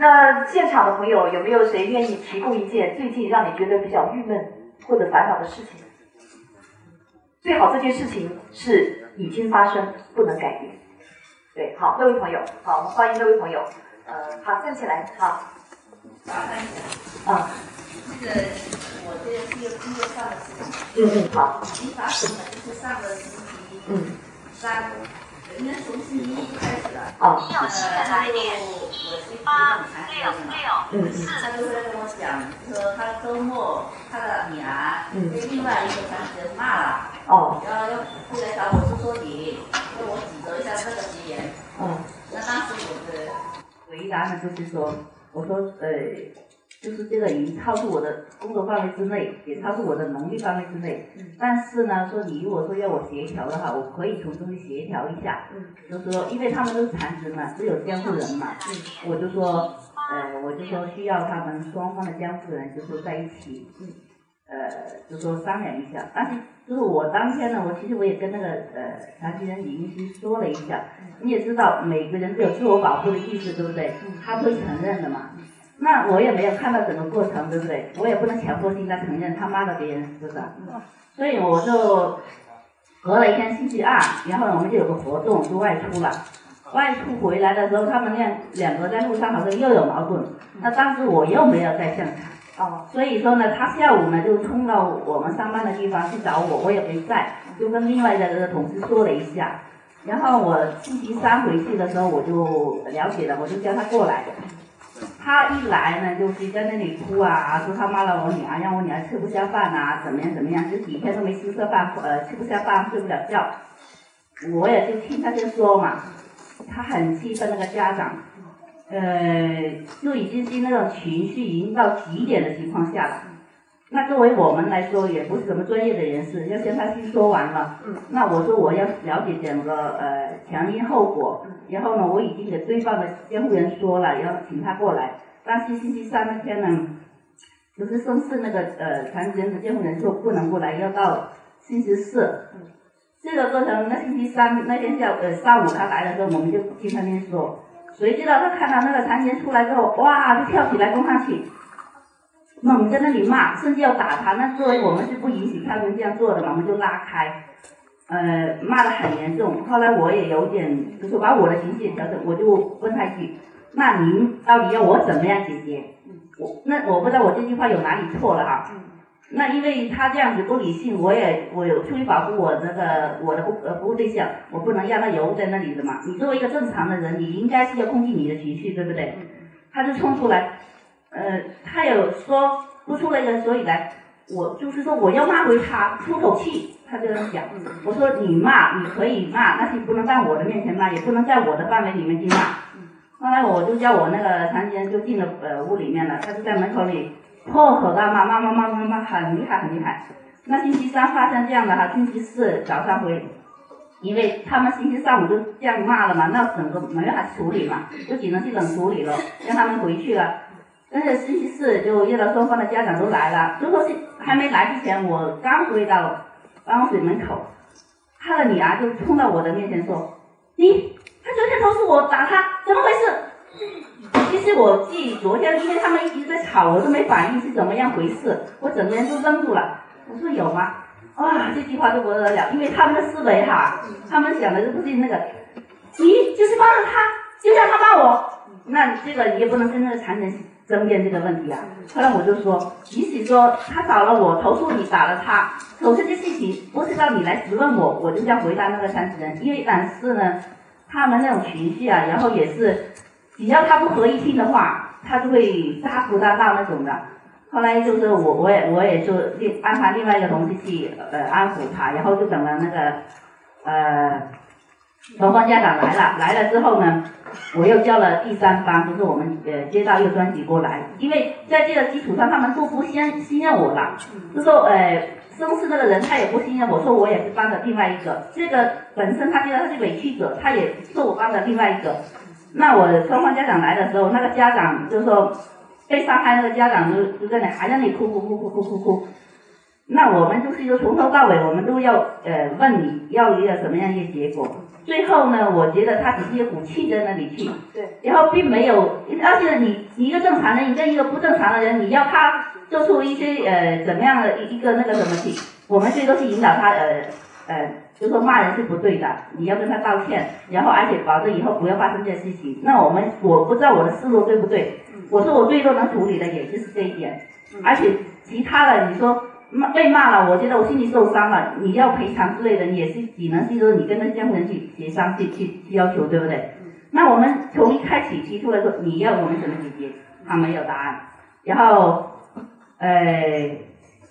那现场的朋友有没有谁愿意提供一件最近让你觉得比较郁闷或者烦恼的事情？最好这件事情是已经发生，不能改变。对，好，那位朋友，好，我们欢迎那位朋友。呃，好，站起来，好。啊。这个，我这个是一个工作上的事情。嗯嗯，好。你法什呢？就是上个星期三。应该从星期一开始的。哦。呃，他就我是八六六四。他就在跟我讲，说他周末他的女儿被另外一个残疾人骂了。哦。然后要过来找我说说理，跟我指责一下这个职员。嗯。那当时我的回答呢，就是说，我说呃。就是这个已经超出我的工作范围之内，也超出我的能力范围之内。但是呢，说你如果说要我协调的话，我可以从中去协调一下。就是说，因为他们都是残疾人嘛，只有监护人嘛，我就说，呃，我就说需要他们双方的监护人就说在一起，呃，就说商量一下。但是就是我当天呢，我其实我也跟那个呃残疾人李医师说了一下，你也知道每个人都有自我保护的意识，对不对？他会承认的嘛。那我也没有看到整个过程，对不对？我也不能强迫性的承认他骂了别人，是不是？所以我就隔了一天星期二，然后我们就有个活动，就外出了。外出回来的时候，他们两两个在路上好像又有矛盾。那当时我又没有在现场，哦，所以说呢，他下午呢就冲到我们上班的地方去找我，我也没在，就跟另外的这个同事说了一下。然后我星期三回去的时候，我就了解了，我就叫他过来。他一来呢，就是在那里哭啊，说他骂了我女儿，让我女儿吃不下饭呐，怎么样怎么样，就几天都没吃饭，呃，吃不下饭，睡不了觉。我也就听他就说嘛，他很气愤那个家长，呃，就已经是那种情绪已经到极点的情况下了。那作为我们来说，也不是什么专业的人士，要先他先说完了。那我说我要了解整个呃前因后果，然后呢，我已经给对方的监护人说了，要请他过来。但是星期三那天呢，就是上次那个呃残疾人的监护人说不能过来，要到星期四。这个过程，那星期三那天下午呃上午他来的时候，我们就听他们说，谁知道他看到那个残疾人出来之后，哇，就跳起来攻上去。猛在那里骂，甚至要打他。那作为我们是不允许他们这样做的嘛，我们就拉开，呃，骂得很严重。后来我也有点，就是把我的情绪调整，我就问他一句：“那您到底要我怎么样解决？”我那我不知道我这句话有哪里错了哈。那因为他这样子不理性，我也我有出于保护我那个我的服呃服务对象，我不能让他游在那里的嘛。你作为一个正常的人，你应该是要控制你的情绪，对不对？他就冲出来。呃，他有说不出了一个所以来，我就是说我要骂回他，出口气，他这样讲。我说你骂你可以骂，但是你不能在我的面前骂，也不能在我的范围里面去骂。后来我就叫我那个残疾人就进了呃屋里面了，他就在门口里破口大骂，骂骂骂骂骂很厉害很厉害。那星期三发生这样的哈，星期四早上回，因为他们星期三午就这样骂了嘛，那整个没办法处理嘛，就只能去冷处理了，让他们回去了。但是星期四就约了双方的家长都来了，就说是还没来之前，我刚回到办公室门口，他的女儿就冲到我的面前说：“你，他昨天投诉我打他，怎么回事？”其实我记昨天，因为他们一直在吵，我都没反应是怎么样回事，我整个人都愣住了。我说有吗？哇，这句话就不得了，因为他们的思维哈，他们想的都不是那个，你就是帮了他，就让他帮我，那这个你也不能跟那个残忍。争辩这个问题啊，后来我就说，即使说他找了我投诉你打了他，首先这事情不是让你来质问我，我就要回答那个残疾人，因为但是呢，他们那种情绪啊，然后也是，只要他不合意听的话，他就会大哭大闹那种的。后来就是我我也我也就另安排另外一个同事去呃安抚他，然后就等了那个呃。双方家长来了，来了之后呢，我又叫了第三方，就是我们呃街道又专辑过来，因为在这个基础上，他们都不信信任我了，就说呃，生事那个人他也不信任我，说我也是帮的另外一个，这个本身他觉得他是委屈者，他也说我帮的另外一个，那我双方家长来的时候，那个家长就说被伤害那个家长就就在那还在那里哭哭哭哭哭哭哭。那我们就是说从头到尾我们都要呃问你要一个什么样一个结果。最后呢，我觉得他只是一股气在那里去，对，然后并没有，而且你一个正常人，你跟一个不正常的人，你要他做出一些呃怎么样的一一个那个什么去，我们最多是引导他呃呃，就说骂人是不对的，你要跟他道歉，然后而且保证以后不要发生这事情。那我们我不知道我的思路对不对，我说我最多能处理的也就是这一点，而且其他的你说。骂被骂了，我觉得我心里受伤了。你要赔偿之类的，你也是只能是说你跟那监护人去协商去去去要求，对不对？那我们从一开始提出来说，你要我们怎么解决？他没有答案。然后，呃，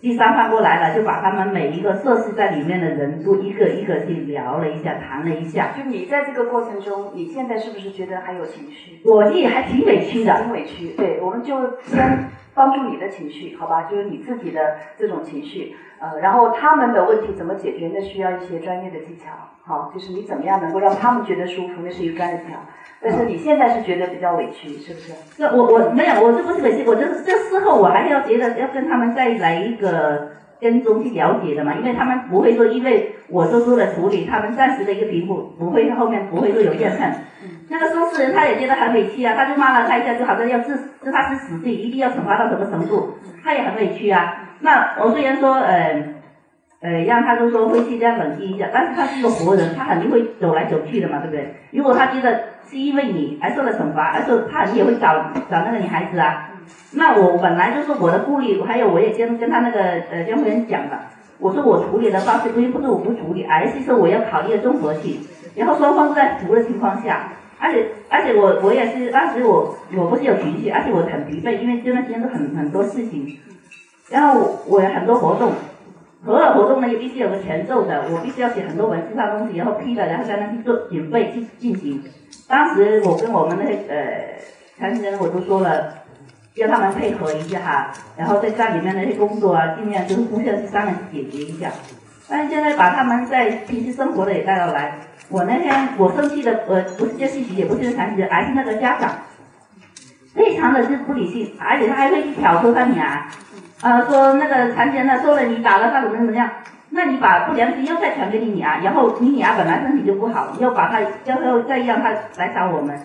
第三方过来了，就把他们每一个涉事在里面的人都一个一个去聊了一下，谈了一下。就你在这个过程中，你现在是不是觉得还有情绪？我也还挺委屈的，挺委屈。对，我们就先。帮助你的情绪，好吧，就是你自己的这种情绪，呃，然后他们的问题怎么解决，那需要一些专业的技巧，好，就是你怎么样能够让他们觉得舒服，那是一个专业技巧。但是你现在是觉得比较委屈，是不是？那我我没有，我这不是委屈，我这是这事后我还要觉得要跟他们再来一个跟踪去了解的嘛，因为他们不会说因为我做出了处理，他们暂时的一个平复，不会后面不会说有怨恨。那个受事人他也觉得很委屈啊，他就骂了他一下，就好像要治，治他是死罪，一定要惩罚到什么程度，他也很委屈啊。那我虽然说，呃，呃，让他就说回去这样冷静一下，但是他是个活人，他肯定会走来走去的嘛，对不对？如果他觉得是因为你而受了惩罚，而且他肯定也会找找那个女孩子啊。那我本来就是我的顾虑，还有我也跟跟他那个呃监护人讲了，我说我处理的方式不不是我不处理，而是说我要考虑的综合性，然后双方都在服的情况下。而且而且我我也是当时我我不是有情绪，而且我很疲惫，因为这段时间都很很多事情，然后我我有很多活动，所有活动呢也必须有个前奏的，我必须要写很多文字上东西，然后批了，然后才能去做准备去进行。当时我跟我们那些呃残疾人我都说了，叫他们配合一下哈，然后在家里面那些工作啊，尽量就是互相去商量解决一下。但是现在把他们在平时生活的也带到来。我那天我生气的呃不是这信息，也不是残疾人，而是那个家长，非常的就是不理性，而且他还会去挑唆他女儿，呃说那个残疾人呢说了你打了他怎么怎么样，那你把不良心又再传给你女儿，然后你女儿本来身体就不好，你又把他然后再让他来找我们，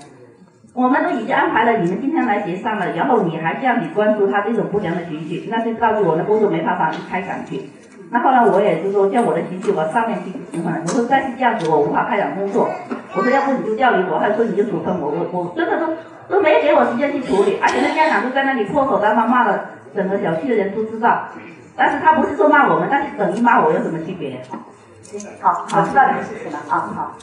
我们都已经安排了你们今天来协商了，然后你还这样子关注他这种不良的情绪，那就告诉我们工作没办法去开展去。那后来我也就说叫我的情绪往上面去平衡，我说再是这样子我无法开展工作，我说要不你就调离我，还是说你就处分我，我我真的都都没给我时间去处理，而且那家长都在那里破口大骂，骂了整个小区的人都知道，但是他不是说骂我们，但是等于骂我有什么区别？好，好，知道你的事情了啊，好。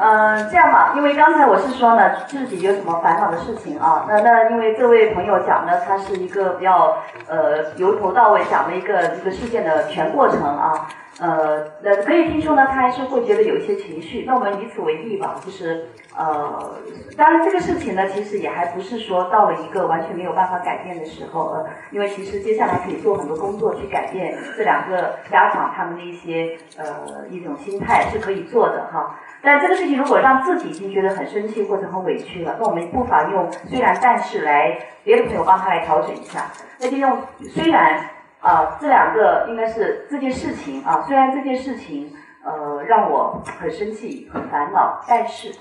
嗯，这样吧，因为刚才我是说呢，自己有什么烦恼的事情啊？那那因为这位朋友讲呢，他是一个比较呃由头到尾讲了一个这个事件的全过程啊。呃，那可以听出呢，他还是会觉得有一些情绪。那我们以此为例吧，就是呃，当然这个事情呢，其实也还不是说到了一个完全没有办法改变的时候，呃，因为其实接下来可以做很多工作去改变这两个家长他们的一些呃一种心态是可以做的哈。但这个事情如果让自己已经觉得很生气或者很委屈了，那我们不妨用虽然但是来别的朋友帮他来调整一下，那就用虽然。啊，这两个应该是这件事情啊。虽然这件事情呃让我很生气、很烦恼，但是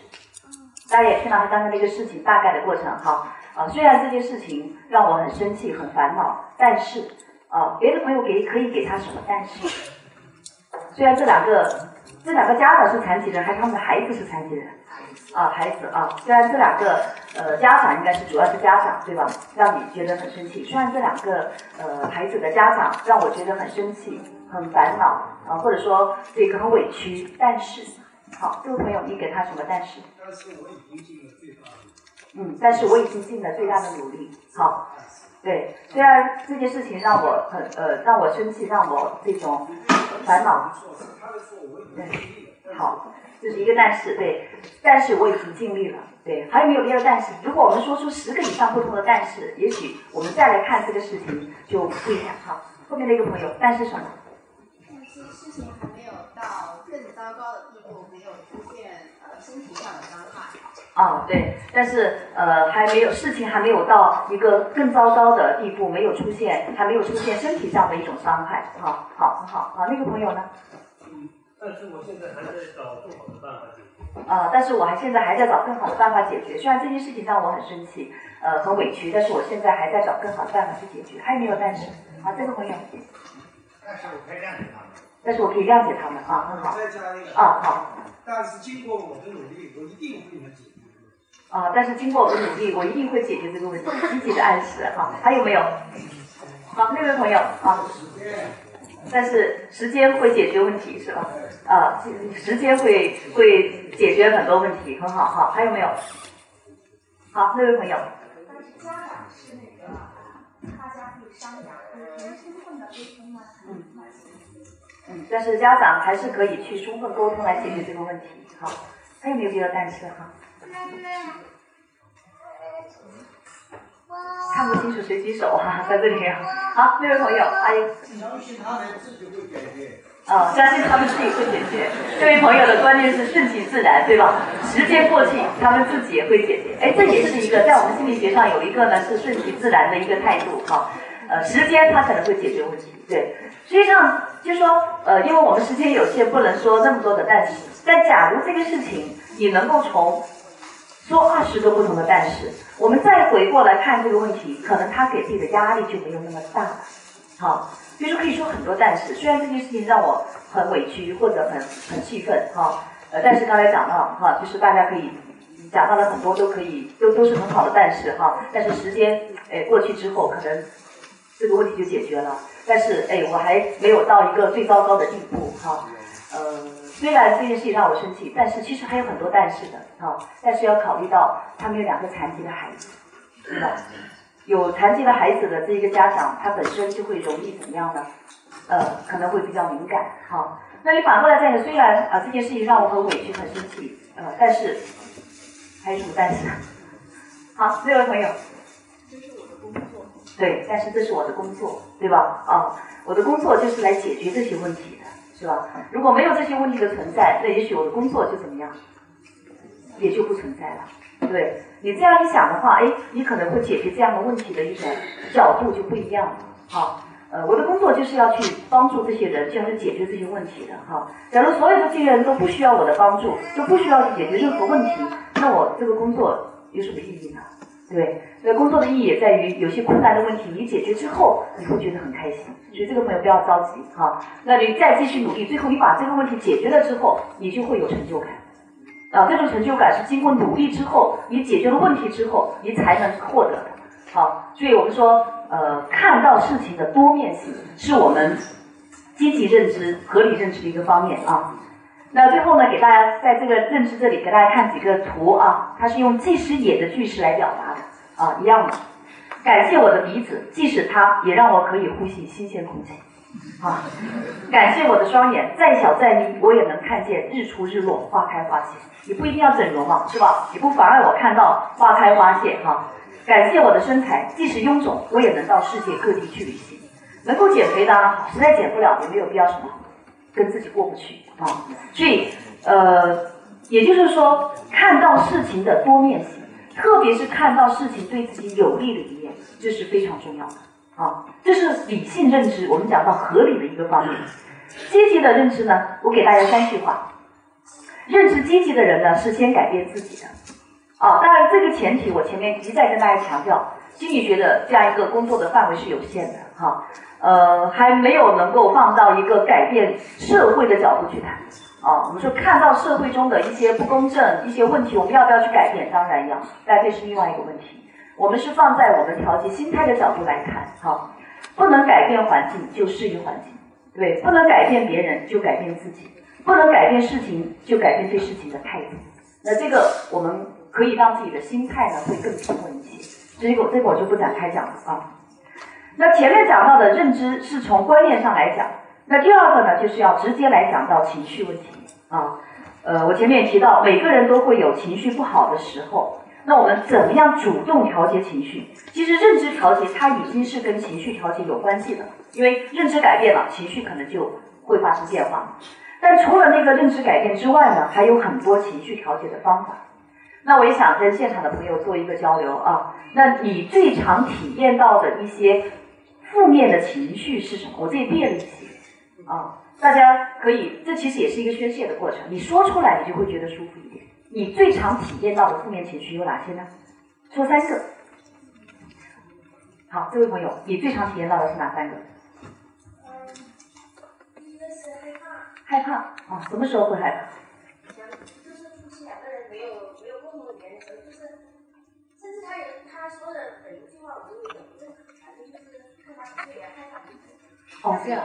大家也听到他刚才那个事情大概的过程哈。啊，虽然这件事情让我很生气、很烦恼，但是啊，别的朋友给可以给他什么？但是虽然这两个这两个家长是残疾人，还是他们的孩子是残疾人。啊，孩子啊，虽然这两个呃家长应该是主要是家长对吧？让你觉得很生气。虽然这两个呃孩子的家长让我觉得很生气、很烦恼啊，或者说这个很委屈，但是好，这位朋友，你给他什么？但是。但是我已经尽了最大的。嗯，但是我已经尽了最大的努力。好，对，虽然这件事情让我很呃让我生气，让我这种烦恼。对，好。这是一个但是，对，但是我已经尽力了，对，还有没有别的但是？如果我们说出十个以上不同的但是，也许我们再来看这个事情就不一样。好，后面的一个朋友，但是什么？但是事情还没有到更糟糕的地步，没有出现呃身体上的伤害。啊，对，但是呃还没有事情还没有到一个更糟糕的地步，没有出现，还没有出现身体上的一种伤害，好，好，很好，啊，那个朋友呢？嗯，但是我现在还在找更好的办法解决。啊，但是我还现在还在找更好的办法解决，虽然这件事情让我很生气，呃，很委屈，但是我现在还在找更好的办法去解决，还有没有但是？啊，这个朋友。但是我可以谅解他们。但是我可以谅解他们啊，很好。再加一个啊，好。但是经过我的努力，我一定会能解决。啊！但是经过我的努力，我一定会解决这个问题。积极的暗示，哈，还有没有？好，那位朋友啊。但是时间会解决问题，是吧？啊，直接会会解决很多问题，很好哈。还有没有？好，那位朋友。但是家长是那个，大家可以商量，能充分的沟通吗？嗯。嗯，但是家长还是可以去充分沟通来解决这个问题。好，还有没有别的但是哈？看不清楚谁举手哈，在这里。好，那位朋友，阿姨。相信他们自己会解啊。相信他们自己会解决。这位朋友的观念是顺其自然，对吧？时间过去，他们自己也会解决。哎，这也是一个在我们心理学上有一个呢是顺其自然的一个态度哈。呃，时间它可能会解决问题，对。实际上就说，呃，因为我们时间有限，不能说那么多的但是。但假如这个事情你能够从说二十个不同的但是，我们再回过来看这个问题，可能他给自己的压力就没有那么大了。好，所以说可以说很多但是，虽然这件事情让我很委屈或者很很气愤，哈，呃，但是刚才讲到哈，就是大家可以讲到了很多都可以都都是很好的但是哈，但是时间诶过去之后，可能这个问题就解决了，但是哎我还没有到一个最糟糕的地步哈，呃。虽然这件事情让我生气，但是其实还有很多但是的哈！但是要考虑到他们有两个残疾的孩子，对吧？有残疾的孩子的这一个家长，他本身就会容易怎么样呢？呃，可能会比较敏感。好，那你反过来再，虽然啊这件事情让我很委屈、很生气，呃，但是还有什么但是？好，这位朋友，这是我的工作。对，但是这是我的工作，对吧？啊，我的工作就是来解决这些问题的。是吧？如果没有这些问题的存在，那也许我的工作就怎么样，也就不存在了。对你这样一想的话，哎，你可能会解决这样的问题的一种角度就不一样了。好，呃，我的工作就是要去帮助这些人，就是解决这些问题的。哈，假如所有的这些人都不需要我的帮助，都不需要去解决任何问题，那我这个工作有什么意义呢？对，那工作的意义也在于有些困难的问题你解决之后，你会觉得很开心。所以这个朋友不要着急哈，那你再继续努力，最后你把这个问题解决了之后，你就会有成就感。啊，这种成就感是经过努力之后，你解决了问题之后，你才能获得的。好，所以我们说，呃，看到事情的多面性，是我们积极认知、合理认知的一个方面啊。那最后呢，给大家在这个认知这里给大家看几个图啊，它是用即使也的句式来表达的啊，一样的。感谢我的鼻子，即使它也让我可以呼吸新鲜空气啊。感谢我的双眼，再小再眯，我也能看见日出日落、花开花谢。你不一定要整容嘛，是吧？也不妨碍我看到花开花谢哈。感谢我的身材，即使臃肿，我也能到世界各地去旅行。能够减肥当然好，实在减不了也没有必要什么。跟自己过不去啊，所以呃，也就是说，看到事情的多面性，特别是看到事情对自己有利的一面，这是非常重要的啊。这是理性认知，我们讲到合理的一个方面。积极的认知呢，我给大家三句话：认知积极的人呢，是先改变自己的啊。当然，这个前提我前面一再跟大家强调，心理学的这样一个工作的范围是有限的哈。呃，还没有能够放到一个改变社会的角度去谈啊。我们说看到社会中的一些不公正、一些问题，我们要不要去改变？当然要，但这是另外一个问题。我们是放在我们调节心态的角度来看，哈，不能改变环境就适应环境，对，不能改变别人就改变自己，不能改变事情就改变对事情的态度。那这个我们可以让自己的心态呢会更平稳一些。这个这个我就不展开讲了啊。那前面讲到的认知是从观念上来讲，那第二个呢，就是要直接来讲到情绪问题啊。呃，我前面也提到，每个人都会有情绪不好的时候，那我们怎么样主动调节情绪？其实认知调节它已经是跟情绪调节有关系的，因为认知改变了，情绪可能就会发生变化。但除了那个认知改变之外呢，还有很多情绪调节的方法。那我也想跟现场的朋友做一个交流啊。那你最常体验到的一些负面的情绪是什么？我这里列了一些啊，大家可以，这其实也是一个宣泄的过程。你说出来，你就会觉得舒服一点。你最常体验到的负面情绪有哪些呢？说三个。好，这位朋友，你最常体验到的是哪三个？嗯，一个是害怕。害怕啊？什么时候会害怕？就是夫妻两个人没有没有共同语言的时候，就是甚至他有他说的每一句话，我都会懂，就反正就是害怕会害怕哦，这样。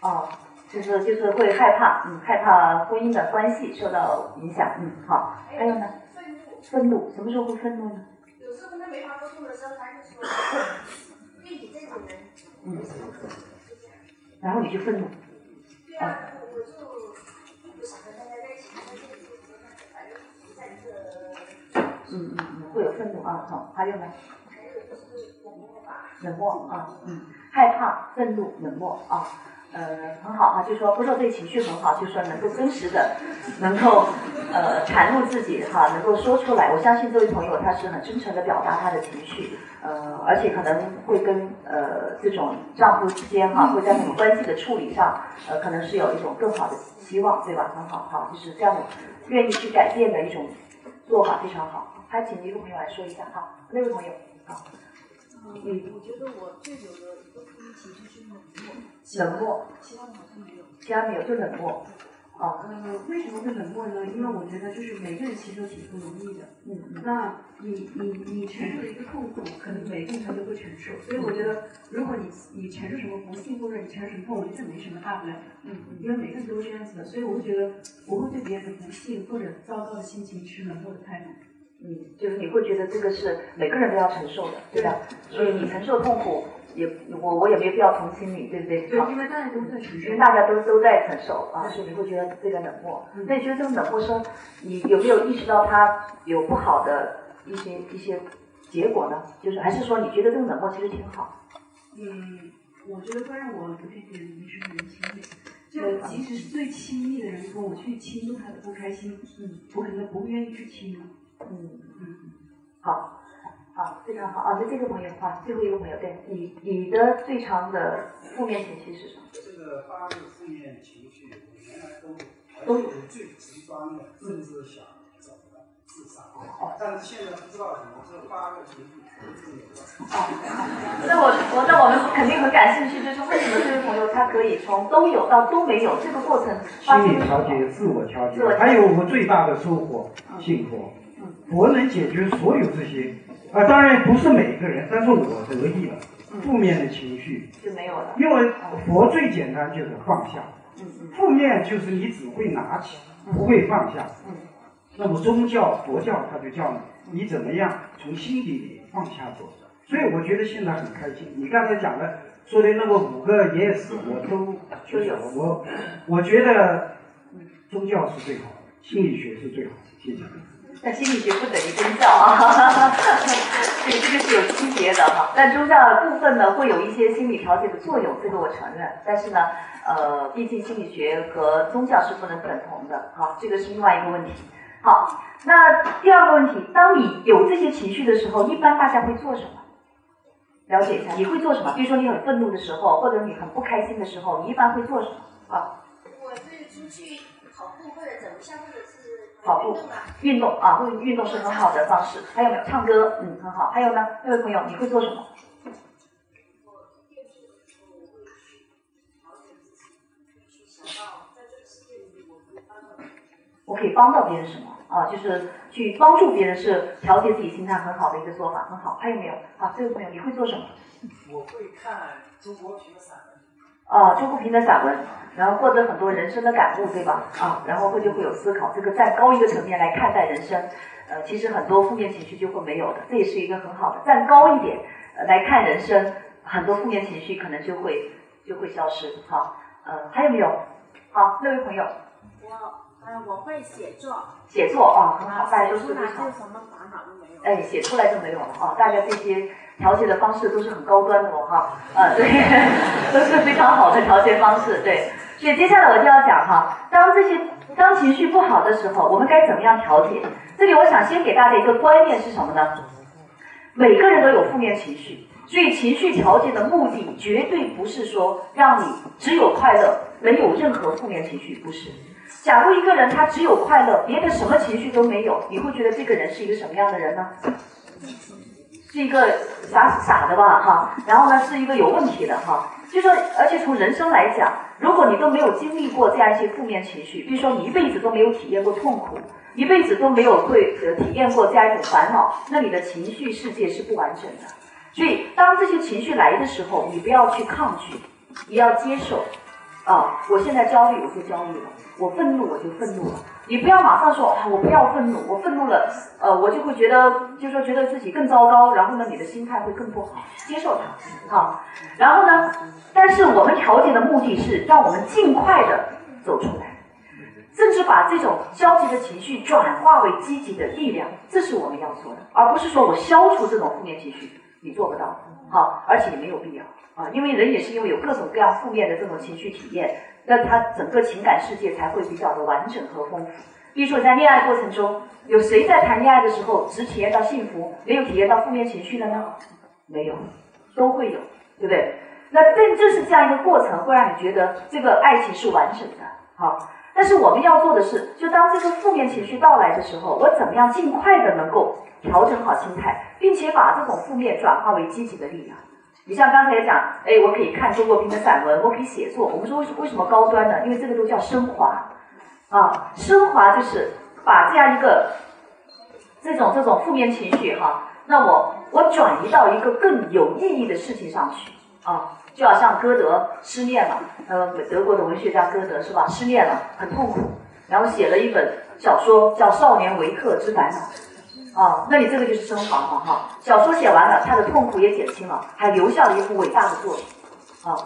哦，就是就是会害怕，嗯，害怕婚姻的关系受到影响，嗯，好。还有呢？愤怒。愤怒，什么时候会愤怒呢？有时候跟他没法沟通的时候，他就说：“对你这种人，嗯，然后你就愤怒。对啊，我就不想跟大家在一起，因为反正在这个。嗯嗯嗯，会有愤怒啊，好，还有呢？还有就是冷漠吧。冷漠啊，嗯，害怕、愤怒、冷漠啊。呃，很好哈，就说不说对情绪很好，就说能够真实的，能够呃袒露自己哈，能够说出来。我相信这位朋友他是很真诚的表达他的情绪，呃，而且可能会跟呃这种丈夫之间哈，会在那种关系的处理上，呃，可能是有一种更好的希望，对吧？很好，好，就是这样的愿意去改变的一种做法，非常好。还请一个朋友来说一下哈，那位朋友，好。嗯，我觉得我最有的一个负面情绪是冷漠。冷漠。其他的好像没有。其他没有，就冷漠。啊。呃，为什么会冷漠呢？因为我觉得就是每个人其实都挺不容易的。嗯嗯。那你你你承受的一个痛苦，可能每个人他都会承受。所以我觉得，如果你你承受什么不幸或者你承受什么痛，我觉得没什么大不了。嗯嗯。因为每个人都是这样子的，所以我会觉得我会对别人的不幸或者糟糕的心情持冷漠的态度。嗯，就是你会觉得这个是每个人都要承受的，对吧？所以你承受痛苦，也我我也没必要同情你，对不对？对，因为大家都在承受。因为大家都都在承受啊，所以你会觉得这个冷漠。那你觉得这种冷漠说，你有没有意识到它有不好的一些一些结果呢？就是还是说你觉得这种冷漠其实挺好？嗯，我觉得会让我对别人没什么人情味。就即使是最亲密的人跟我去倾诉他的不开心，嗯，我可能不愿意去倾了。嗯嗯，好，好，非常好啊！那这个朋友啊，最后一个朋友，对你，你的最长的负面情绪是什么？这个八个负面情绪，我原来都都有最极端的，甚至想怎么自杀。哦，但是现在不知道怎么这八个情绪全是有的。哦，那我我那我们肯定很感兴趣，就是为什么这位朋友他可以从都有到都没有这个过程？心理调节，自我调节，还有我们最大的收获，幸福。我能解决所有这些，啊，当然不是每个人，但是我得意了，负面的情绪就没有了。因为佛最简单就是放下，负面就是你只会拿起，不会放下。那么宗教佛教它就叫你，你怎么样从心底里放下走。所以我觉得现在很开心。你刚才讲的说的那么五个 yes，我都就有我，我觉得宗教是最好的，心理学是最好的。谢谢。但心理学不等于宗教啊，对，这个是有区别的哈。但宗教部分呢，会有一些心理调节的作用，这个我承认。但是呢，呃，毕竟心理学和宗教是不能等同的，好，这个是另外一个问题。好，那第二个问题，当你有这些情绪的时候，一般大家会做什么？了解一下，你会做什么？比如说你很愤怒的时候，或者你很不开心的时候，你一般会做什么？啊？我是出去跑步或者走一下，或者是。跑步、运动啊，运运动是很好的方式。还有没有唱歌？嗯，很好。还有呢，那位朋友，你会做什么？我可以帮到别人什么？啊，就是去帮助别人，是调节自己心态很好的一个做法，很好。还有没有？好，这位朋友，你会做什么？我会看中国平的散文。啊，周国平的散文，然后获得很多人生的感悟，对吧？啊，然后会就会有思考，这个站高一个层面来看待人生，呃，其实很多负面情绪就会没有的，这也是一个很好的。站高一点来看人生，很多负面情绪可能就会就会消失。好，呃，还有没有？好，那位朋友。我呃，我会写作。写作啊，很好，大家都是非常。什么烦恼都没有。哎，写出来就没有了啊！大家这些。调节的方式都是很高端的哦，哈，呃，对，都是非常好的调节方式，对。所以接下来我就要讲哈，当这些当情绪不好的时候，我们该怎么样调节？这里我想先给大家一个观念是什么呢？每个人都有负面情绪，所以情绪调节的目的绝对不是说让你只有快乐，没有任何负面情绪，不是。假如一个人他只有快乐，别的什么情绪都没有，你会觉得这个人是一个什么样的人呢？是一个傻傻的吧，哈。然后呢，是一个有问题的哈。就说，而且从人生来讲，如果你都没有经历过这样一些负面情绪，比如说你一辈子都没有体验过痛苦，一辈子都没有会呃体验过这样一种烦恼，那你的情绪世界是不完整的。所以，当这些情绪来的时候，你不要去抗拒，你要接受。啊，我现在焦虑，我就焦虑了；我愤怒，我就愤怒了。你不要马上说啊，我不要愤怒，我愤怒了，呃，我就会觉得，就说觉得自己更糟糕，然后呢，你的心态会更不好。接受它，好，然后呢，但是我们调节的目的是让我们尽快的走出来，甚至把这种消极的情绪转化为积极的力量，这是我们要做的，而不是说我消除这种负面情绪，你做不到，好，而且也没有必要。啊，因为人也是因为有各种各样负面的这种情绪体验，那他整个情感世界才会比较的完整和丰富。比如说在恋爱过程中，有谁在谈恋爱的时候只体验到幸福，没有体验到负面情绪的呢？没有，都会有，对不对？那正正是这样一个过程，会让你觉得这个爱情是完整的。好，但是我们要做的是，就当这个负面情绪到来的时候，我怎么样尽快的能够调整好心态，并且把这种负面转化为积极的力量。你像刚才讲，哎，我可以看周国平的散文，我可以写作。我们说为为什么高端呢？因为这个都叫升华，啊，升华就是把这样一个这种这种负面情绪哈，那我我转移到一个更有意义的事情上去啊，就好像歌德失恋了，呃，德国的文学家歌德是吧？失恋了，很痛苦，然后写了一本小说叫《少年维特之烦恼》。哦，那你这个就是升华了哈。小说写完了，他的痛苦也减轻了，还留下了一部伟大的作品。啊，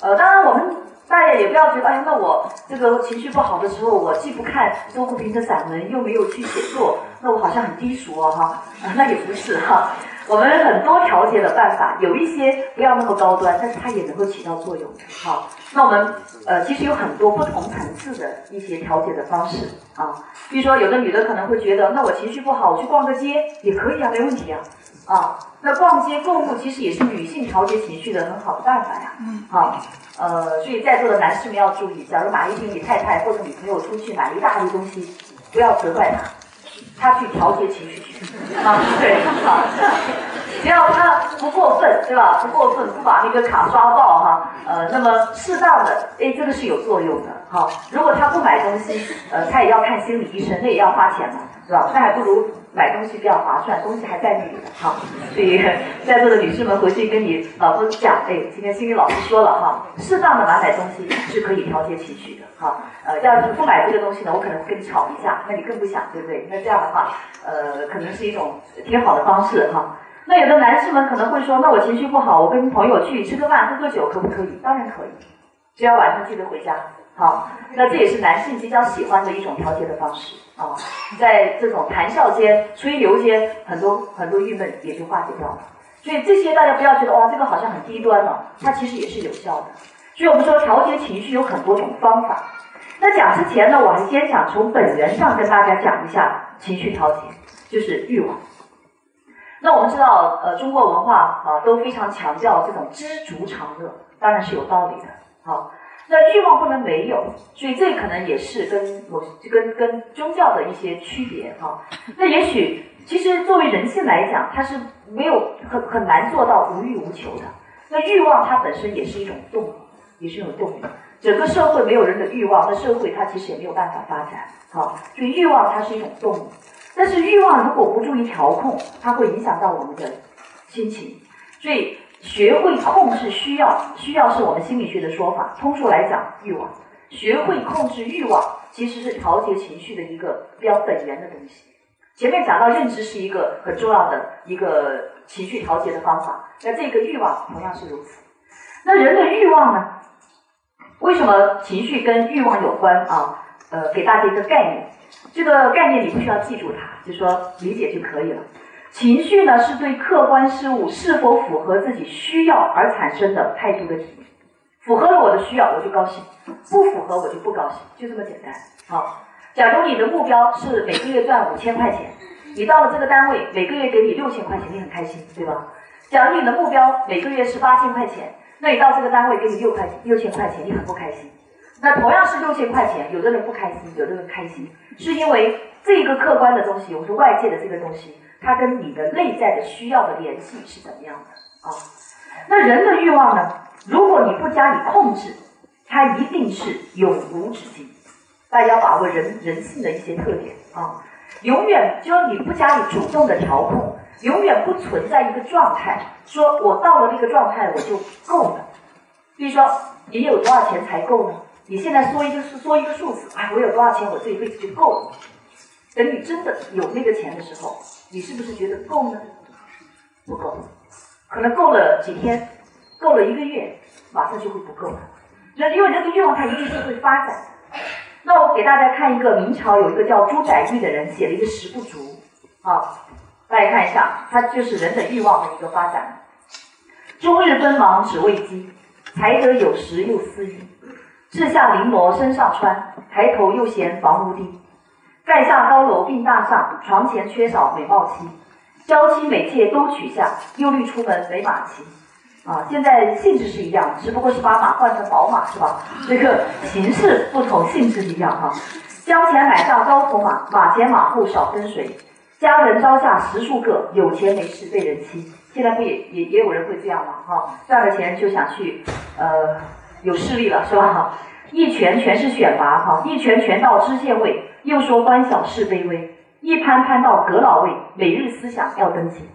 呃，当然我们大家也不要觉得，哎，那我这个情绪不好的时候，我既不看周国平的散文，又没有去写作，那我好像很低俗哦哈。那也不是哈。我们很多调节的办法，有一些不要那么高端，但是它也能够起到作用。好，那我们呃其实有很多不同层次的一些调节的方式啊。比如说，有的女的可能会觉得，那我情绪不好，我去逛个街也可以啊，没问题啊。啊，那逛街购物其实也是女性调节情绪的很好的办法呀。嗯。好，呃，所以在座的男士们要注意，假如哪一天你太太或者女朋友出去买了一大堆东西，不要责怪她。他去调节情绪，啊，对，好，只要他不过分，对吧？不过分，不把那个卡刷爆哈，呃，那么适当的，哎，这个是有作用的，好。如果他不买东西，呃，他也要看心理医生，那也要花钱嘛，是吧？那还不如。买东西比较划算，东西还在那里，好，所以在座的女士们回去跟你老公讲，哎，今天心理老师说了哈，适当的买买东西是可以调节情绪的，哈，呃，要是不买这个东西呢，我可能跟你吵一架，那你更不想，对不对？那这样的话，呃，可能是一种挺好的方式哈。那有的男士们可能会说，那我情绪不好，我跟朋友去吃个饭、喝个酒，可不可以？当然可以，只要晚上记得回家。好，那这也是男性比较喜欢的一种调节的方式啊，在这种谈笑间、吹牛间，很多很多郁闷也就化解掉了。所以这些大家不要觉得哇，这个好像很低端了，它其实也是有效的。所以我们说调节情绪有很多种方法。那讲之前呢，我还先想从本源上跟大家讲一下情绪调节，就是欲望。那我们知道，呃，中国文化啊都非常强调这种知足常乐，当然是有道理的。好。那欲望不能没有，所以这可能也是跟某跟跟宗教的一些区别哈。那也许其实作为人性来讲，它是没有很很难做到无欲无求的。那欲望它本身也是一种动力，也是一种动力。整个社会没有人的欲望，那社会它其实也没有办法发展。好，所以欲望它是一种动力。但是欲望如果不注意调控，它会影响到我们的心情。所以。学会控制需要，需要是我们心理学的说法。通俗来讲，欲望。学会控制欲望，其实是调节情绪的一个比较本源的东西。前面讲到认知是一个很重要的一个情绪调节的方法，那这个欲望同样是如此。那人的欲望呢？为什么情绪跟欲望有关啊？呃，给大家一个概念，这个概念你不需要记住它，就说理解就可以了。情绪呢，是对客观事物是否符合自己需要而产生的态度的体验。符合了我的需要，我就高兴；不符合，我就不高兴，就这么简单。好，假如你的目标是每个月赚五千块钱，你到了这个单位，每个月给你六千块钱，你很开心，对吧？假如你的目标每个月是八千块钱，那你到这个单位给你六块六千块钱，你很不开心。那同样是六千块钱，有的人不开心，有的人开心，是因为这个客观的东西，我说外界的这个东西，它跟你的内在的需要的联系是怎么样的啊？那人的欲望呢？如果你不加以控制，它一定是永无止境。大家要把握人人性的一些特点啊，永远就是你不加以主动的调控，永远不存在一个状态，说我到了那个状态我就够了。比如说，你有多少钱才够呢？你现在说一个说一个数字，哎，我有多少钱，我这一辈子就够了。等你真的有那个钱的时候，你是不是觉得够呢？不够，可能够了几天，够了一个月，马上就会不够了。那因为人的欲望它一定是会发展。那我给大家看一个明朝有一个叫朱载堉的人写了一个十不足啊，大家看一下，他就是人的欲望的一个发展。终日奔忙只为饥，才得有时又思衣。志下临摹身上穿，抬头又嫌房屋低。盖下高楼并大厦，床前缺少美貌妻。娇妻美妾都取下，忧虑出门没马骑。啊，现在性质是一样，只不过是把马换成宝马，是吧？这个形式不同，性质一样哈。将钱买上高头马，马前马后少跟随。家人招下十数个，有钱没势被人欺。现在不也也也有人会这样吗？哈，赚了钱就想去，呃，有势力了，是吧？一拳全是选拔，哈，一拳拳到知县位，又说官小是卑微，一攀攀到阁老位，每日思想要登基。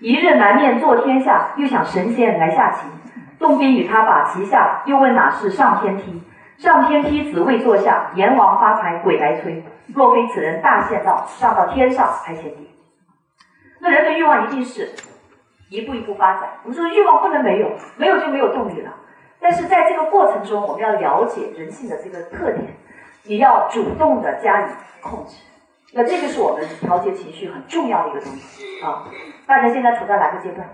一日难面坐天下，又想神仙来下棋。洞宾与他把棋下，又问哪是上天梯？上天梯子未坐下，阎王发财鬼来催。若非此人大限到，上到天上还嫌低。那人的欲望一定是一步一步发展。我们说欲望不能没有，没有就没有动力了。但是在这个过程中，我们要了解人性的这个特点，你要主动的加以控制。那这个是我们调节情绪很重要的一个东西啊！大家现在处在哪个阶段？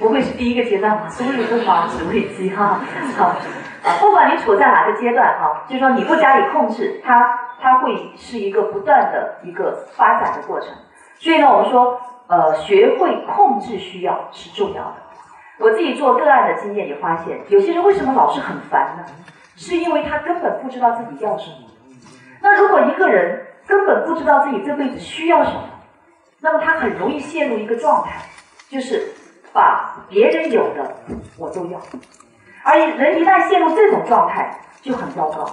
不会是第一个阶段吧？终日奔忙只为饥哈！好啊，不管你处在哪个阶段哈，就是说你不加以控制，它它会是一个不断的一个发展的过程。所以呢，我们说呃，学会控制需要是重要的。我自己做个案的经验也发现，有些人为什么老是很烦呢？是因为他根本不知道自己要什么。那如果一个人，根本不知道自己这辈子需要什么，那么他很容易陷入一个状态，就是把别人有的我都要，而人一旦陷入这种状态就很糟糕，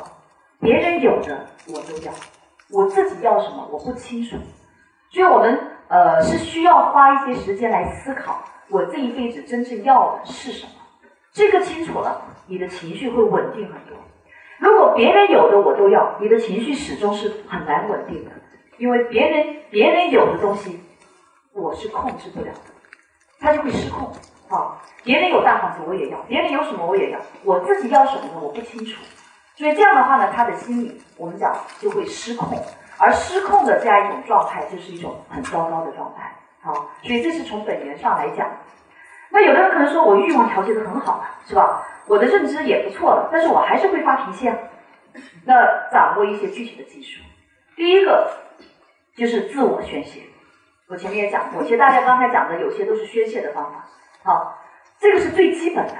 别人有的我都要，我自己要什么我不清楚，所以我们呃是需要花一些时间来思考，我这一辈子真正要的是什么，这个清楚了，你的情绪会稳定很多。如果别人有的我都要，你的情绪始终是很难稳定的，因为别人别人有的东西，我是控制不了的，他就会失控。啊，别人有大房子我也要，别人有什么我也要，我自己要什么呢？我不清楚。所以这样的话呢，他的心理我们讲就会失控，而失控的这样一种状态就是一种很糟糕的状态。好，所以这是从本源上来讲。那有的人可能说我欲望调节的很好了，是吧？我的认知也不错了，但是我还是会发脾气啊。那掌握一些具体的技术，第一个就是自我宣泄。我前面也讲过，其实大家刚才讲的有些都是宣泄的方法。好，这个是最基本的。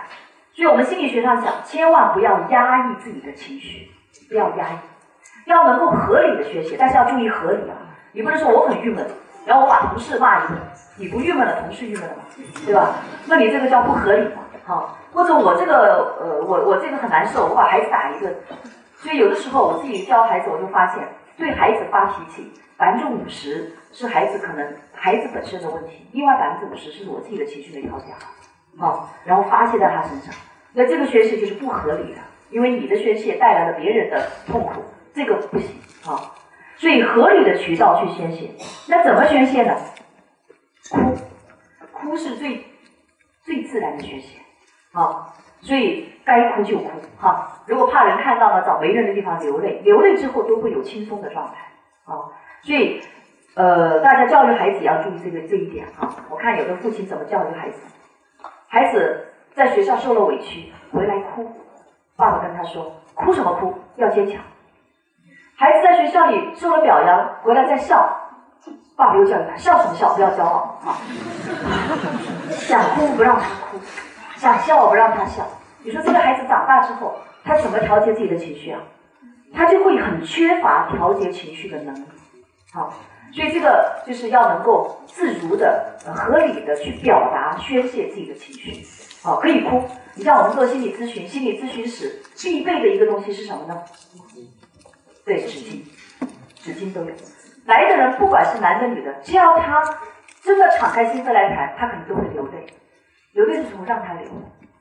所以我们心理学上讲，千万不要压抑自己的情绪，不要压抑，要能够合理的宣泄，但是要注意合理啊。你不能说我很郁闷，然后我把同事骂一顿，你不郁闷了，同事郁闷了，对吧？那你这个叫不合理嘛。好，或者我这个呃，我我这个很难受，我把孩子打一顿。所以有的时候我自己教孩子，我就发现，对孩子发脾气，百分之五十是孩子可能孩子本身的问题，另外百分之五十是我自己的情绪没调节好，好，然后发泄在他身上。那这个宣泄就是不合理的，因为你的宣泄带来了别人的痛苦，这个不行啊。所以合理的渠道去宣泄，那怎么宣泄呢？哭，哭是最最自然的宣泄。啊，所以该哭就哭哈。如果怕人看到了，找没人的地方流泪，流泪之后都会有轻松的状态。啊，所以呃，大家教育孩子要注意这个这一点哈。我看有的父亲怎么教育孩子，孩子在学校受了委屈回来哭，爸爸跟他说：哭什么哭？要坚强。孩子在学校里受了表扬，回来在笑，爸爸又教育他：笑什么笑？不要骄傲啊！想哭不让他哭，想笑不让他笑。你说这个孩子长大之后，他怎么调节自己的情绪啊？他就会很缺乏调节情绪的能力。好，所以这个就是要能够自如的、合理的去表达、宣泄自己的情绪。好，可以哭。你像我们做心理咨询，心理咨询室必备的一个东西是什么呢？对，纸巾，纸巾都有。来的人不管是男的女的，只要他真的敞开心扉来谈，他可能都会流泪。流泪的时候让他流，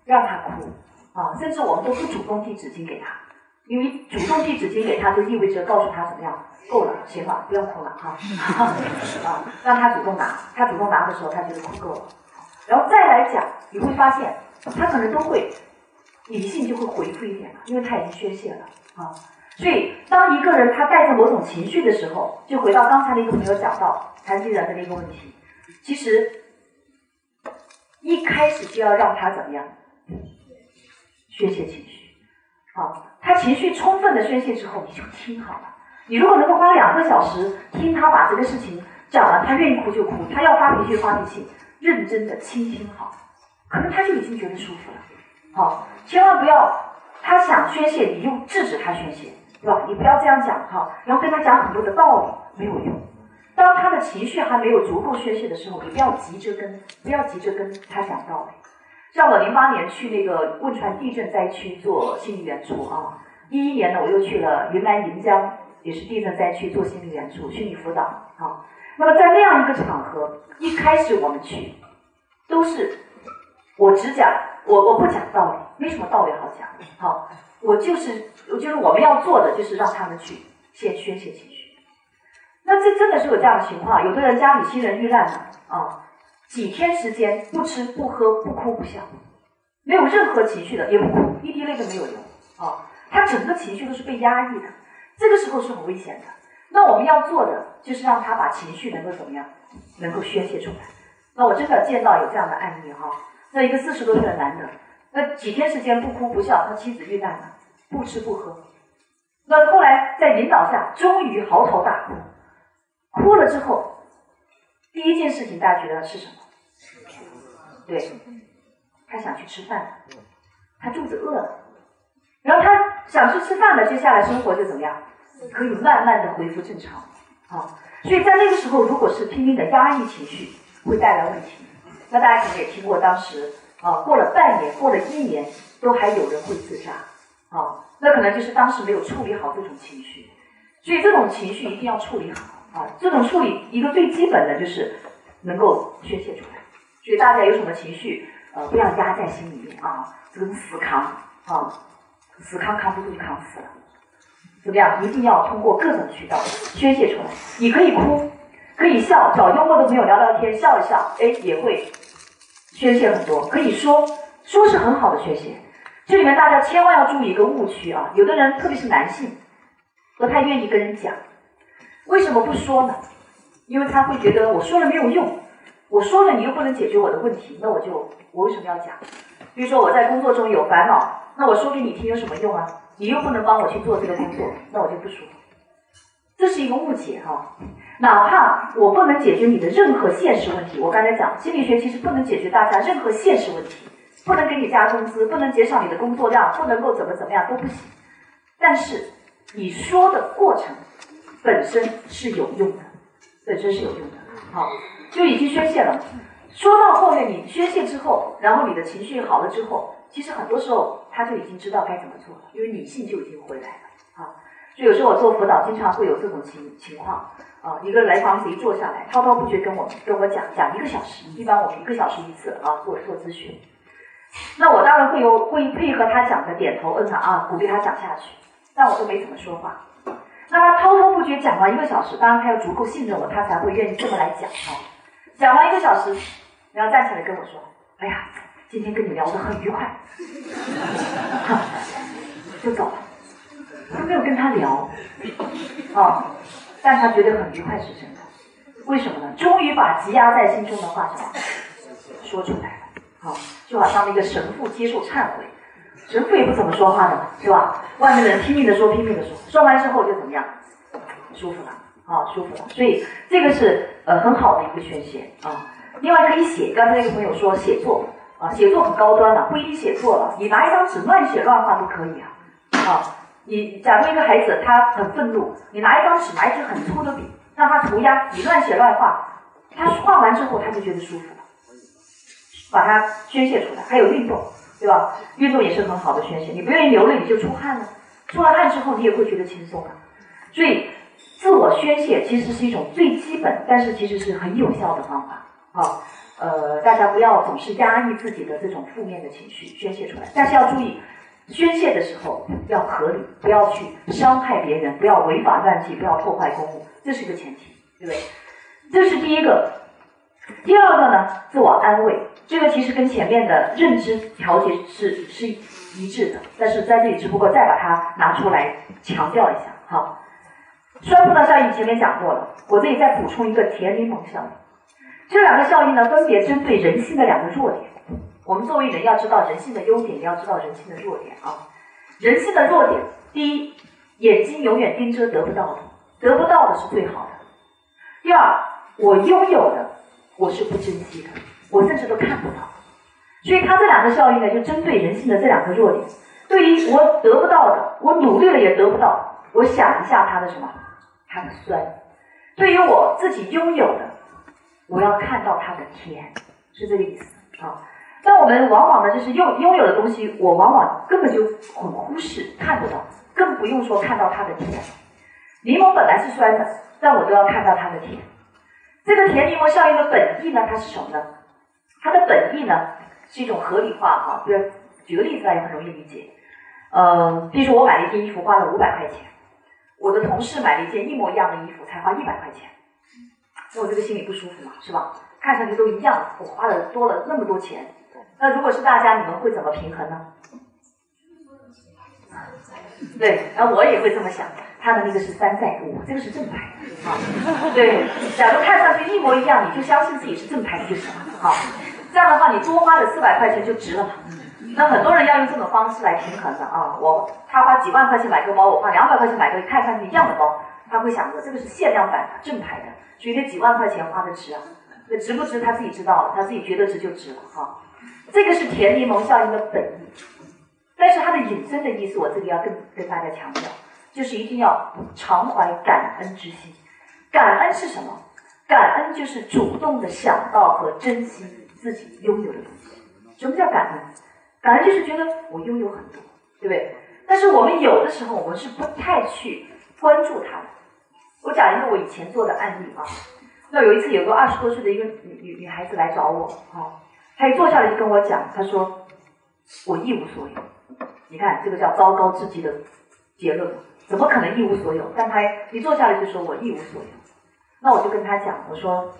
让他哭啊！甚至我们都不主动递纸巾给他，因为主动递纸巾给他，就意味着告诉他怎么样，够了，行了，不要哭了哈 啊！让他主动拿，他主动拿的时候，他觉得哭够了。然后再来讲，你会发现他可能都会理性就会回复一点了，因为他已经宣泄了啊。所以，当一个人他带着某种情绪的时候，就回到刚才的一个朋友讲到残疾人的那个问题，其实一开始就要让他怎么样宣泄情绪。好，他情绪充分的宣泄之后，你就听好了。你如果能够花两个小时听他把这个事情讲了，他愿意哭就哭，他要发脾气发脾气，认真的倾听好，可能他就已经觉得舒服了。好，千万不要他想宣泄，你又制止他宣泄。是吧？你不要这样讲哈，然后跟他讲很多的道理没有用。当他的情绪还没有足够宣泄的时候，你不要急着跟不要急着跟他讲道理。像我零八年去那个汶川地震灾区做心理援助啊，一一年呢我又去了云南盈江，也是地震灾区做心理援助、心理辅导啊。那么在那样一个场合，一开始我们去都是我只讲我我不讲道理，没什么道理好讲，好。我就是，就是我们要做的，就是让他们去先宣泄情绪。那这真的是有这样的情况，有的人家里亲人遇难了啊，几天时间不吃不喝不哭不笑，没有任何情绪的，也不哭，一滴泪都没有流啊，他整个情绪都是被压抑的，这个时候是很危险的。那我们要做的就是让他把情绪能够怎么样，能够宣泄出来。那我真的见到有这样的案例哈，那一个四十多岁的男的。那几天时间不哭不笑，他妻子遇难了，不吃不喝。那后来在引导下，终于嚎啕大哭。哭了之后，第一件事情大家觉得是什么？对，他想去吃饭，他肚子饿了。然后他想去吃饭了，接下来生活就怎么样？可以慢慢的恢复正常。啊，所以在那个时候，如果是拼命的压抑情绪，会带来问题。那大家可能也听过当时。啊，过了半年，过了一年，都还有人会自杀，啊，那可能就是当时没有处理好这种情绪，所以这种情绪一定要处理好啊。这种处理一个最基本的就是能够宣泄出来，所以大家有什么情绪，呃，不要压在心里面啊，这个死扛啊，死扛扛不住就扛死了，怎么样？一定要通过各种渠道宣泄出来。你可以哭，可以笑，找幽默的朋友聊聊天，笑一笑，哎，也会。宣泄很多，可以说说是很好的宣泄。这里面大家千万要注意一个误区啊！有的人，特别是男性，不太愿意跟人讲。为什么不说呢？因为他会觉得我说了没有用，我说了你又不能解决我的问题，那我就我为什么要讲？比如说我在工作中有烦恼，那我说给你听有什么用啊？你又不能帮我去做这个工作，那我就不说。这是一个误解哈。哪怕我不能解决你的任何现实问题，我刚才讲心理学其实不能解决大家任何现实问题，不能给你加工资，不能减少你的工作量，不能够怎么怎么样都不行。但是你说的过程本身是有用的，本身是有用的。好，就已经宣泄了。说到后面你宣泄之后，然后你的情绪好了之后，其实很多时候他就已经知道该怎么做了，因为理性就已经回来了。好，所以有时候我做辅导，经常会有这种情情况。啊，一个来访者一坐下来，滔滔不绝跟我跟我讲讲一个小时，一般我们一个小时一次啊，做做咨询。那我当然会有会配合他讲的，点头嗯啊，鼓励他讲下去。但我都没怎么说话。那他滔滔不绝讲完一个小时，当然他要足够信任我，他才会愿意这么来讲啊。讲完一个小时，然后站起来跟我说：“哎呀，今天跟你聊得很愉快。”就走了，都没有跟他聊啊。但他觉得很愉快是真的，为什么呢？终于把积压在心中的话什么说出来了，好，就好像那个神父接受忏悔，神父也不怎么说话的，是吧？外面的人拼命的说，拼命的说，说完之后就怎么样？舒服了，啊，舒服了。所以这个是呃很好的一个宣泄啊。另外可以写，刚才那个朋友说写作啊，写作很高端的，不一定写作了，你拿一张纸乱写乱画都可以啊。啊，你假如一个孩子他很愤怒，你拿一张纸，拿一支很粗的笔，让他涂鸦，你乱写乱画，他画完之后他就觉得舒服了，把它宣泄出来。还有运动，对吧？运动也是很好的宣泄。你不愿意流泪，你就出汗了，出了汗之后你也会觉得轻松了。所以自我宣泄其实是一种最基本，但是其实是很有效的方法。好，呃，大家不要总是压抑自己的这种负面的情绪宣泄出来，但是要注意，宣泄的时候要合理，不要去伤害别人，不要违法乱纪，不要破坏公物，这是一个前提，对不对？这是第一个。第二个呢，自我安慰，这个其实跟前面的认知调节是是一致的，但是在这里只不过再把它拿出来强调一下。好，栓布的效应前面讲过了，我这里再补充一个甜柠檬效应。这两个效应呢，分别针对人性的两个弱点。我们作为人，要知道人性的优点，也要知道人性的弱点啊。人性的弱点，第一，眼睛永远盯着得不到的，得不到的是最好的。第二，我拥有的，我是不珍惜的，我甚至都看不到。所以，它这两个效应呢，就针对人性的这两个弱点。对于我得不到的，我努力了也得不到，我想一下它的什么，它的酸。对于我自己拥有的。我要看到它的甜，是这个意思啊。但我们往往呢，就是拥拥有的东西，我往往根本就很忽视，看不到，更不用说看到它的甜。柠檬本来是酸的，但我都要看到它的甜。这个甜柠檬效应的本意呢，它是什么呢？它的本意呢，是一种合理化哈。比如举个例子来也很容易理解。呃，比如说我买了一件衣服，花了五百块钱，我的同事买了一件一模一样的衣服，才花一百块钱。那我这个心里不舒服嘛，是吧？看上去都一样，我花了多了那么多钱。那如果是大家，你们会怎么平衡呢？对，然后我也会这么想。他的那个是山寨，我这个是正牌啊。对，假如看上去一模一样，你就相信自己是正牌就行了。好，这样的话，你多花了四百块钱就值了嘛。那很多人要用这种方式来平衡的啊。我他花几万块钱买个包，我花两百块钱买个看上去一样的包，他会想着这个是限量版正牌的。所以这几万块钱花的值啊，那值不值他自己知道了，他自己觉得值就值了哈。这个是甜柠檬效应的本意，但是它的引申的意思，我这里要跟跟大家强调，就是一定要常怀感恩之心。感恩是什么？感恩就是主动的想到和珍惜自己拥有的东西。什么叫感恩？感恩就是觉得我拥有很多，对不对？但是我们有的时候，我们是不太去关注它的。我讲一个我以前做的案例啊，那有一次有个二十多岁的一个女女女孩子来找我啊，他一坐下来就跟我讲，他说我一无所有。你看这个叫糟糕至极的结论，怎么可能一无所有？但他一坐下来就说我一无所有。那我就跟他讲，我说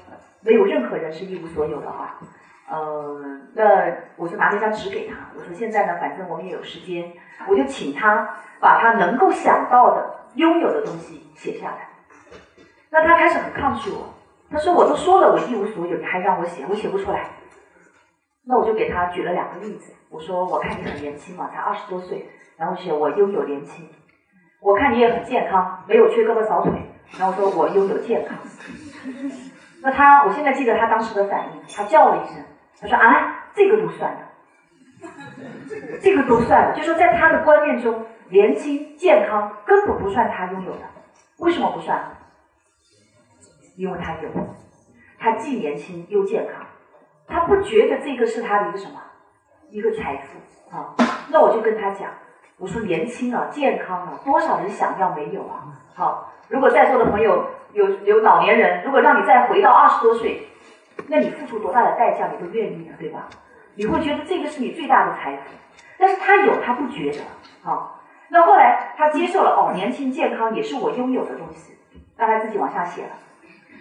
没有任何人是一无所有的啊。呃，那我就拿了一张纸给他，我说现在呢，反正我们也有时间，我就请他把他能够想到的拥有的东西写下来。那他开始很抗拒我，他说我都说了我一无所有，你还让我写，我写不出来。那我就给他举了两个例子，我说我看你很年轻嘛，才二十多岁，然后写我拥有年轻。我看你也很健康，没有缺胳膊少腿，然后说我拥有健康。那他，我现在记得他当时的反应，他叫了一声，他说啊，这个都算了，这个都算了，就说在他的观念中，年轻健康根本不算他拥有的，为什么不算？因为他有，他既年轻又健康，他不觉得这个是他的一个什么，一个财富啊。那我就跟他讲，我说年轻啊，健康啊，多少人想要没有啊？好，如果在座的朋友有有老年人，如果让你再回到二十多岁，那你付出多大的代价你都愿意的，对吧？你会觉得这个是你最大的财富，但是他有他不觉得啊。那后来他接受了哦，年轻健康也是我拥有的东西，让他自己往下写了。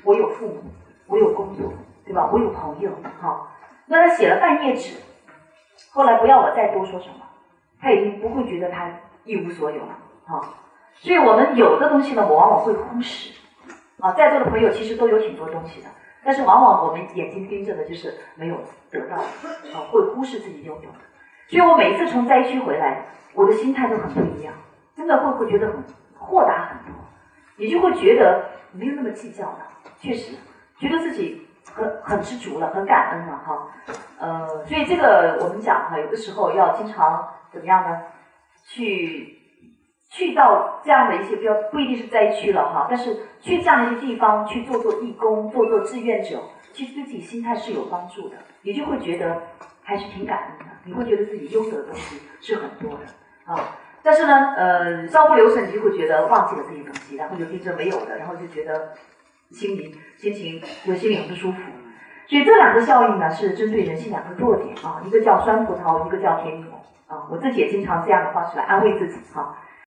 我有父母，我有工作，对吧？我有朋友，好。那他写了半页纸，后来不要我再多说什么，他已经不会觉得他一无所有了，好。所以我们有的东西呢，我往往会忽视。啊，在座的朋友其实都有挺多东西的，但是往往我们眼睛盯着的就是没有得到，啊，会忽视自己拥有的。所以我每一次从灾区回来，我的心态都很不一样，真的会会觉得很豁达很多，你就会觉得没有那么计较了，确实觉得自己很很知足了，很感恩了哈。呃，所以这个我们讲哈，有的时候要经常怎么样呢？去去到这样的一些，比较不一定是灾区了哈，但是去这样的一些地方去做做义工，做做志愿者，其实对自己心态是有帮助的，你就会觉得还是挺感恩的，你会觉得自己拥有的东西是很多的啊。但是呢，呃，稍不留神你就会觉得忘记了这些东西，然后就盯着没有的，然后就觉得心里心情有心里很不舒服。所以这两个效应呢，是针对人性两个弱点啊，一个叫酸葡萄，一个叫甜柠檬啊。我自己也经常这样的方式来安慰自己哈。